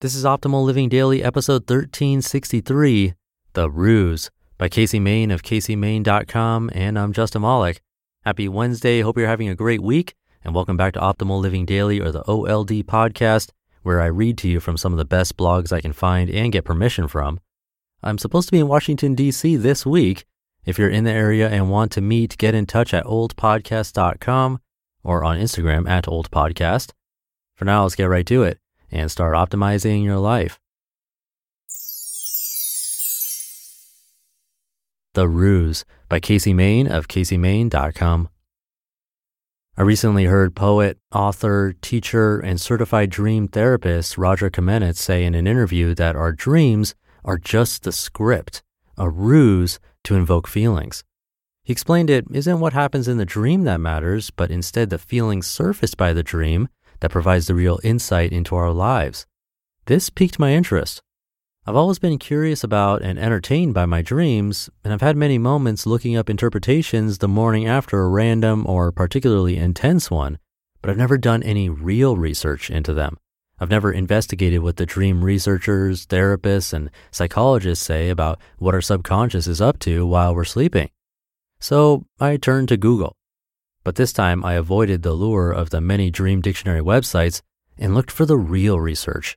This is Optimal Living Daily, episode 1363 The Ruse by Casey Main of CaseyMain.com. And I'm Justin Malik. Happy Wednesday. Hope you're having a great week. And welcome back to Optimal Living Daily or the OLD podcast, where I read to you from some of the best blogs I can find and get permission from. I'm supposed to be in Washington, D.C. this week. If you're in the area and want to meet, get in touch at oldpodcast.com or on Instagram at oldpodcast. For now, let's get right to it and start optimizing your life. The Ruse by Casey Main of CaseyMain.com. I recently heard poet, author, teacher, and certified dream therapist Roger Kamenetz say in an interview that our dreams are just the script, a ruse to invoke feelings. He explained it isn't what happens in the dream that matters, but instead the feelings surfaced by the dream that provides the real insight into our lives. This piqued my interest. I've always been curious about and entertained by my dreams, and I've had many moments looking up interpretations the morning after a random or particularly intense one, but I've never done any real research into them. I've never investigated what the dream researchers, therapists, and psychologists say about what our subconscious is up to while we're sleeping. So I turned to Google. But this time I avoided the lure of the many dream dictionary websites and looked for the real research.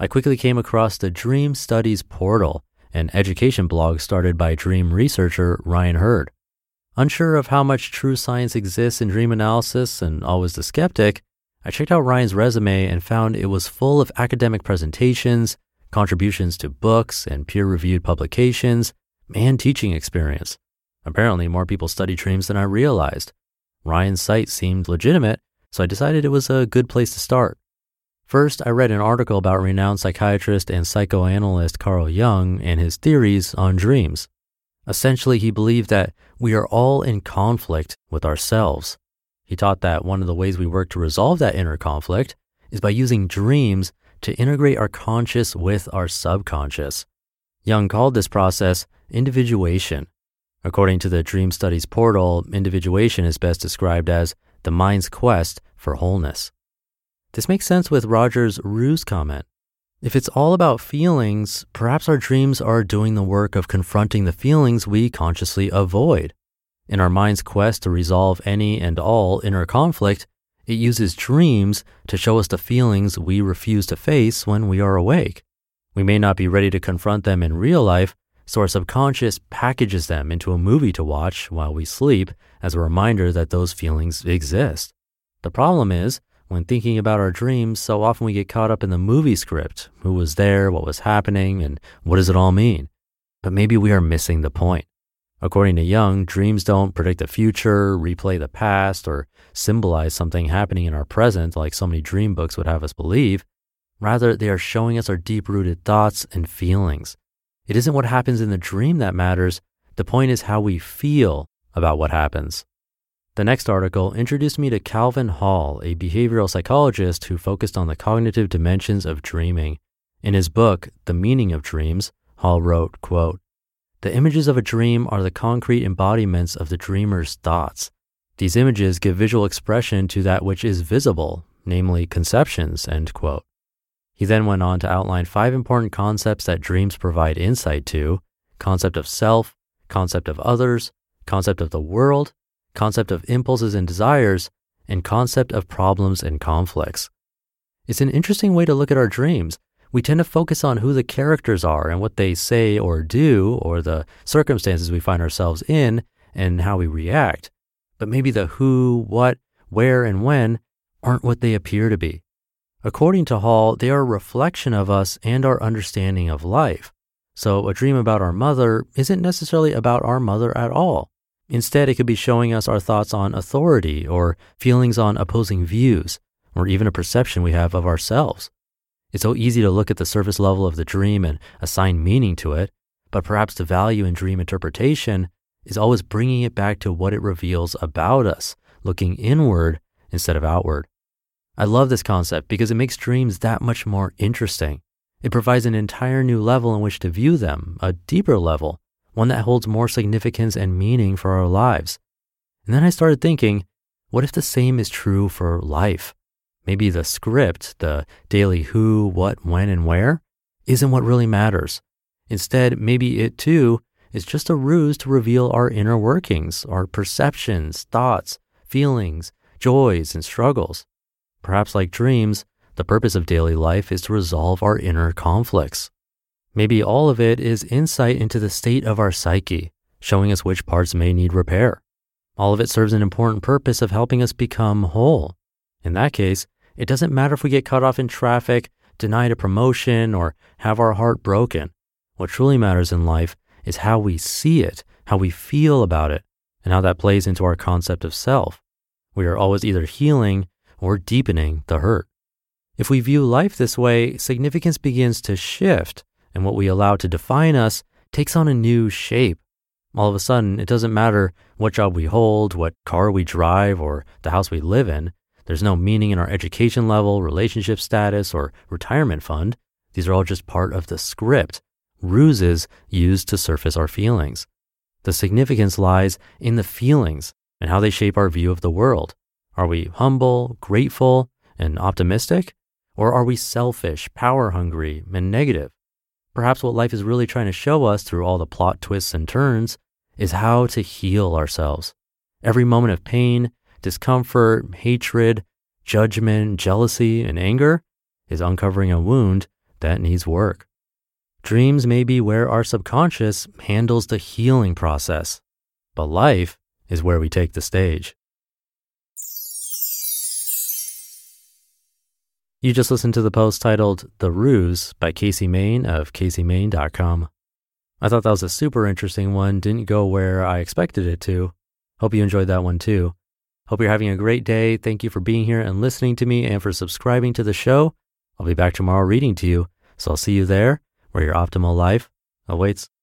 I quickly came across the Dream Studies Portal, an education blog started by dream researcher Ryan Hurd. Unsure of how much true science exists in dream analysis and always the skeptic, I checked out Ryan's resume and found it was full of academic presentations, contributions to books and peer reviewed publications, and teaching experience. Apparently, more people study dreams than I realized. Ryan's site seemed legitimate, so I decided it was a good place to start. First, I read an article about renowned psychiatrist and psychoanalyst Carl Jung and his theories on dreams. Essentially, he believed that we are all in conflict with ourselves. He taught that one of the ways we work to resolve that inner conflict is by using dreams to integrate our conscious with our subconscious. Jung called this process individuation. According to the Dream Studies portal, individuation is best described as the mind's quest for wholeness. This makes sense with Roger's ruse comment. If it's all about feelings, perhaps our dreams are doing the work of confronting the feelings we consciously avoid. In our mind's quest to resolve any and all inner conflict, it uses dreams to show us the feelings we refuse to face when we are awake. We may not be ready to confront them in real life, so our subconscious packages them into a movie to watch while we sleep as a reminder that those feelings exist. The problem is, when thinking about our dreams, so often we get caught up in the movie script who was there, what was happening, and what does it all mean? But maybe we are missing the point. According to Jung, dreams don't predict the future, replay the past, or symbolize something happening in our present like so many dream books would have us believe. Rather, they are showing us our deep rooted thoughts and feelings. It isn't what happens in the dream that matters. The point is how we feel about what happens. The next article introduced me to Calvin Hall, a behavioral psychologist who focused on the cognitive dimensions of dreaming. In his book, The Meaning of Dreams, Hall wrote, quote, The images of a dream are the concrete embodiments of the dreamer's thoughts. These images give visual expression to that which is visible, namely conceptions, end quote. He then went on to outline five important concepts that dreams provide insight to concept of self, concept of others, concept of the world, concept of impulses and desires, and concept of problems and conflicts. It's an interesting way to look at our dreams. We tend to focus on who the characters are and what they say or do, or the circumstances we find ourselves in and how we react. But maybe the who, what, where, and when aren't what they appear to be. According to Hall, they are a reflection of us and our understanding of life. So a dream about our mother isn't necessarily about our mother at all. Instead, it could be showing us our thoughts on authority or feelings on opposing views, or even a perception we have of ourselves. It's so easy to look at the surface level of the dream and assign meaning to it, but perhaps the value in dream interpretation is always bringing it back to what it reveals about us, looking inward instead of outward. I love this concept because it makes dreams that much more interesting. It provides an entire new level in which to view them, a deeper level, one that holds more significance and meaning for our lives. And then I started thinking, what if the same is true for life? Maybe the script, the daily who, what, when, and where, isn't what really matters. Instead, maybe it too is just a ruse to reveal our inner workings, our perceptions, thoughts, feelings, joys, and struggles. Perhaps like dreams, the purpose of daily life is to resolve our inner conflicts. Maybe all of it is insight into the state of our psyche, showing us which parts may need repair. All of it serves an important purpose of helping us become whole. In that case, it doesn't matter if we get cut off in traffic, denied a promotion, or have our heart broken. What truly matters in life is how we see it, how we feel about it, and how that plays into our concept of self. We are always either healing or deepening the hurt. If we view life this way, significance begins to shift, and what we allow to define us takes on a new shape. All of a sudden, it doesn't matter what job we hold, what car we drive, or the house we live in. There's no meaning in our education level, relationship status, or retirement fund. These are all just part of the script, ruses used to surface our feelings. The significance lies in the feelings and how they shape our view of the world. Are we humble, grateful, and optimistic? Or are we selfish, power hungry, and negative? Perhaps what life is really trying to show us through all the plot twists and turns is how to heal ourselves. Every moment of pain, discomfort, hatred, judgment, jealousy, and anger is uncovering a wound that needs work. Dreams may be where our subconscious handles the healing process, but life is where we take the stage. You just listened to the post titled The Ruse by Casey Main of caseymain.com. I thought that was a super interesting one. Didn't go where I expected it to. Hope you enjoyed that one too. Hope you're having a great day. Thank you for being here and listening to me and for subscribing to the show. I'll be back tomorrow reading to you. So I'll see you there where your optimal life awaits.